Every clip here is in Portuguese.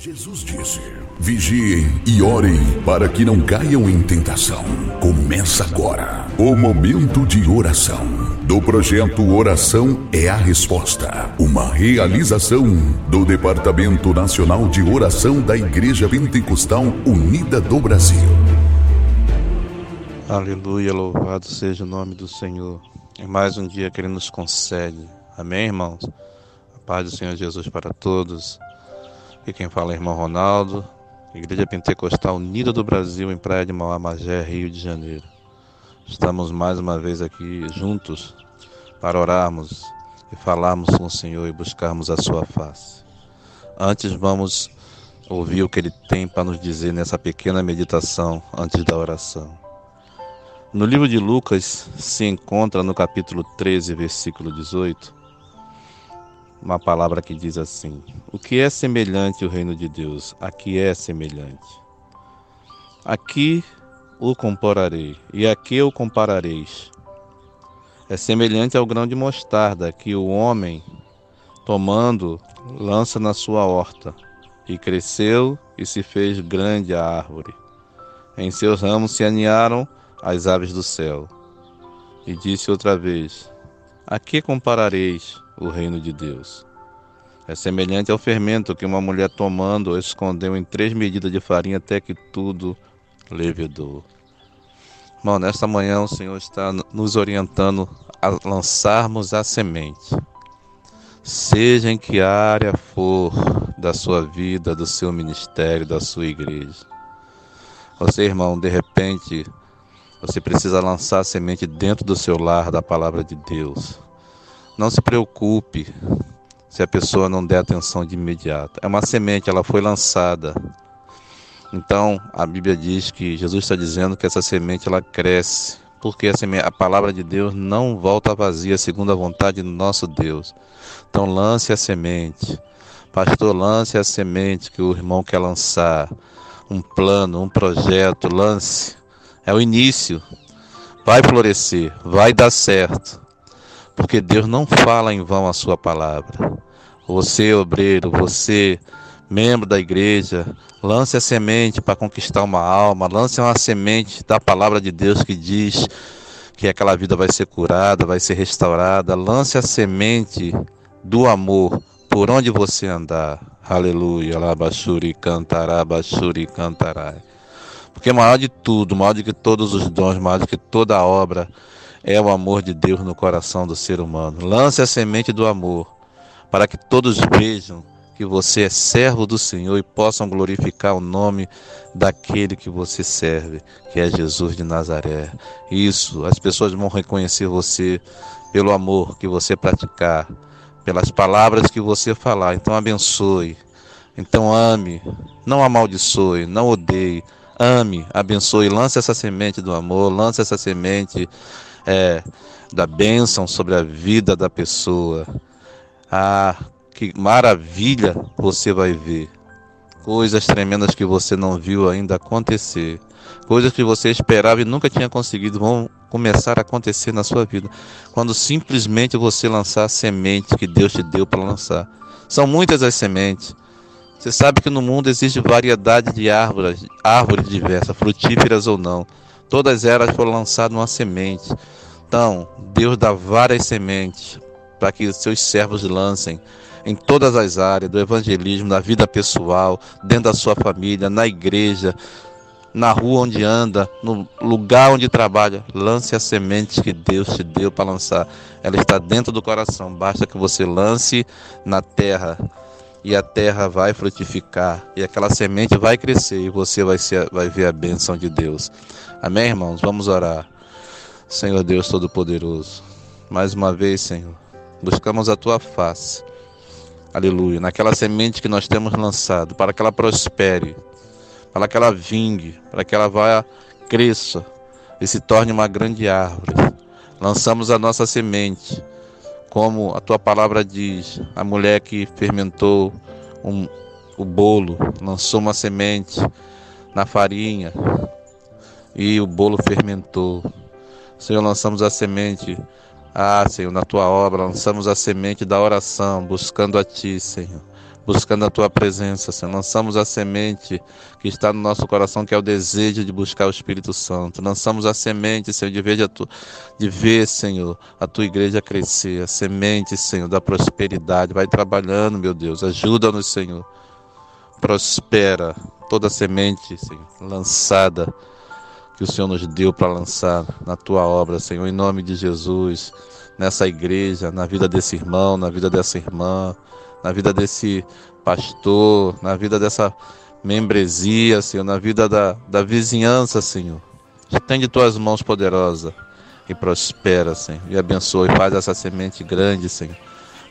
Jesus disse: Vigiem e orem para que não caiam em tentação. Começa agora o momento de oração do projeto Oração é a Resposta, uma realização do Departamento Nacional de Oração da Igreja Pentecostal Unida do Brasil. Aleluia, louvado seja o nome do Senhor. É mais um dia que Ele nos concede. Amém, irmãos? A paz do Senhor Jesus para todos. Aqui quem fala é irmão Ronaldo, Igreja Pentecostal Unida do Brasil, em Praia de Mauá, Magé, Rio de Janeiro. Estamos mais uma vez aqui juntos para orarmos e falarmos com o Senhor e buscarmos a sua face. Antes vamos ouvir o que Ele tem para nos dizer nessa pequena meditação antes da oração. No livro de Lucas se encontra no capítulo 13, versículo 18, uma palavra que diz assim: O que é semelhante o reino de Deus? Aqui é semelhante. Aqui o compararei, e aqui o comparareis. É semelhante ao grão de mostarda que o homem, tomando, lança na sua horta, e cresceu e se fez grande a árvore. Em seus ramos se aninharam as aves do céu. E disse outra vez: A que comparareis o reino de Deus? É semelhante ao fermento que uma mulher tomando escondeu em três medidas de farinha até que tudo levedou. Bom, nesta manhã o Senhor está nos orientando a lançarmos a semente. Seja em que área for da sua vida, do seu ministério, da sua igreja. Você, irmão, de repente você precisa lançar a semente dentro do seu lar da palavra de Deus. Não se preocupe se a pessoa não der atenção de imediato. É uma semente, ela foi lançada. Então, a Bíblia diz que Jesus está dizendo que essa semente ela cresce, porque a, semente, a palavra de Deus não volta vazia segundo a vontade do nosso Deus. Então, lance a semente. Pastor, lance a semente que o irmão quer lançar. Um plano, um projeto, lance é o início. Vai florescer, vai dar certo. Porque Deus não fala em vão a sua palavra. Você, obreiro, você, membro da igreja, lance a semente para conquistar uma alma, lance uma semente da palavra de Deus que diz que aquela vida vai ser curada, vai ser restaurada. Lance a semente do amor por onde você andar. Aleluia. Labachuri cantará, bachuri cantará. Porque maior de tudo, maior do que todos os dons, maior do que toda a obra, é o amor de Deus no coração do ser humano. Lance a semente do amor, para que todos vejam que você é servo do Senhor e possam glorificar o nome daquele que você serve, que é Jesus de Nazaré. Isso, as pessoas vão reconhecer você pelo amor que você praticar, pelas palavras que você falar. Então abençoe, então ame, não amaldiçoe, não odeie ame, abençoe, lance essa semente do amor, lance essa semente é, da bênção sobre a vida da pessoa. Ah, que maravilha você vai ver. Coisas tremendas que você não viu ainda acontecer. Coisas que você esperava e nunca tinha conseguido vão começar a acontecer na sua vida. Quando simplesmente você lançar a semente que Deus te deu para lançar. São muitas as sementes. Você sabe que no mundo existe variedade de árvores, árvores diversas, frutíferas ou não. Todas elas foram lançadas numa semente. Então, Deus dá várias sementes para que os seus servos lancem em todas as áreas do evangelismo, da vida pessoal, dentro da sua família, na igreja, na rua onde anda, no lugar onde trabalha. Lance as sementes que Deus te deu para lançar. Ela está dentro do coração. Basta que você lance na terra e a terra vai frutificar e aquela semente vai crescer e você vai, ser, vai ver a bênção de Deus. Amém, irmãos? Vamos orar. Senhor Deus Todo-Poderoso, mais uma vez, Senhor, buscamos a tua face. Aleluia. Naquela semente que nós temos lançado, para que ela prospere, para que ela vingue, para que ela vá cresça e se torne uma grande árvore. Lançamos a nossa semente como a tua palavra diz, a mulher que fermentou um, o bolo, lançou uma semente na farinha e o bolo fermentou. Senhor, lançamos a semente, ah, Senhor, na tua obra, lançamos a semente da oração, buscando a Ti, Senhor, buscando a tua presença, Senhor. Lançamos a semente que está no nosso coração, que é o desejo de buscar o Espírito Santo. Lançamos a semente, Senhor, de ver, tu, de ver, Senhor, a tua igreja crescer. A semente, Senhor, da prosperidade. Vai trabalhando, meu Deus. Ajuda-nos, Senhor. Prospera toda semente, Senhor, lançada que o Senhor nos deu para lançar na tua obra, Senhor, em nome de Jesus, nessa igreja, na vida desse irmão, na vida dessa irmã na vida desse pastor, na vida dessa membresia, Senhor, na vida da, da vizinhança, Senhor. Estende tuas mãos poderosas e prospera, Senhor, e abençoe, faz essa semente grande, Senhor,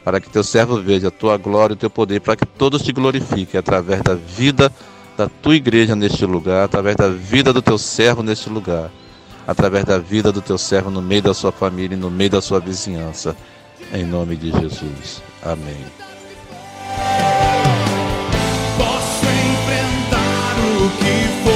para que teu servo veja a tua glória e o teu poder, para que todos te glorifiquem através da vida da tua igreja neste lugar, através da vida do teu servo neste lugar, através da vida do teu servo no meio da sua família e no meio da sua vizinhança. Em nome de Jesus. Amém. Posso enfrentar o que for.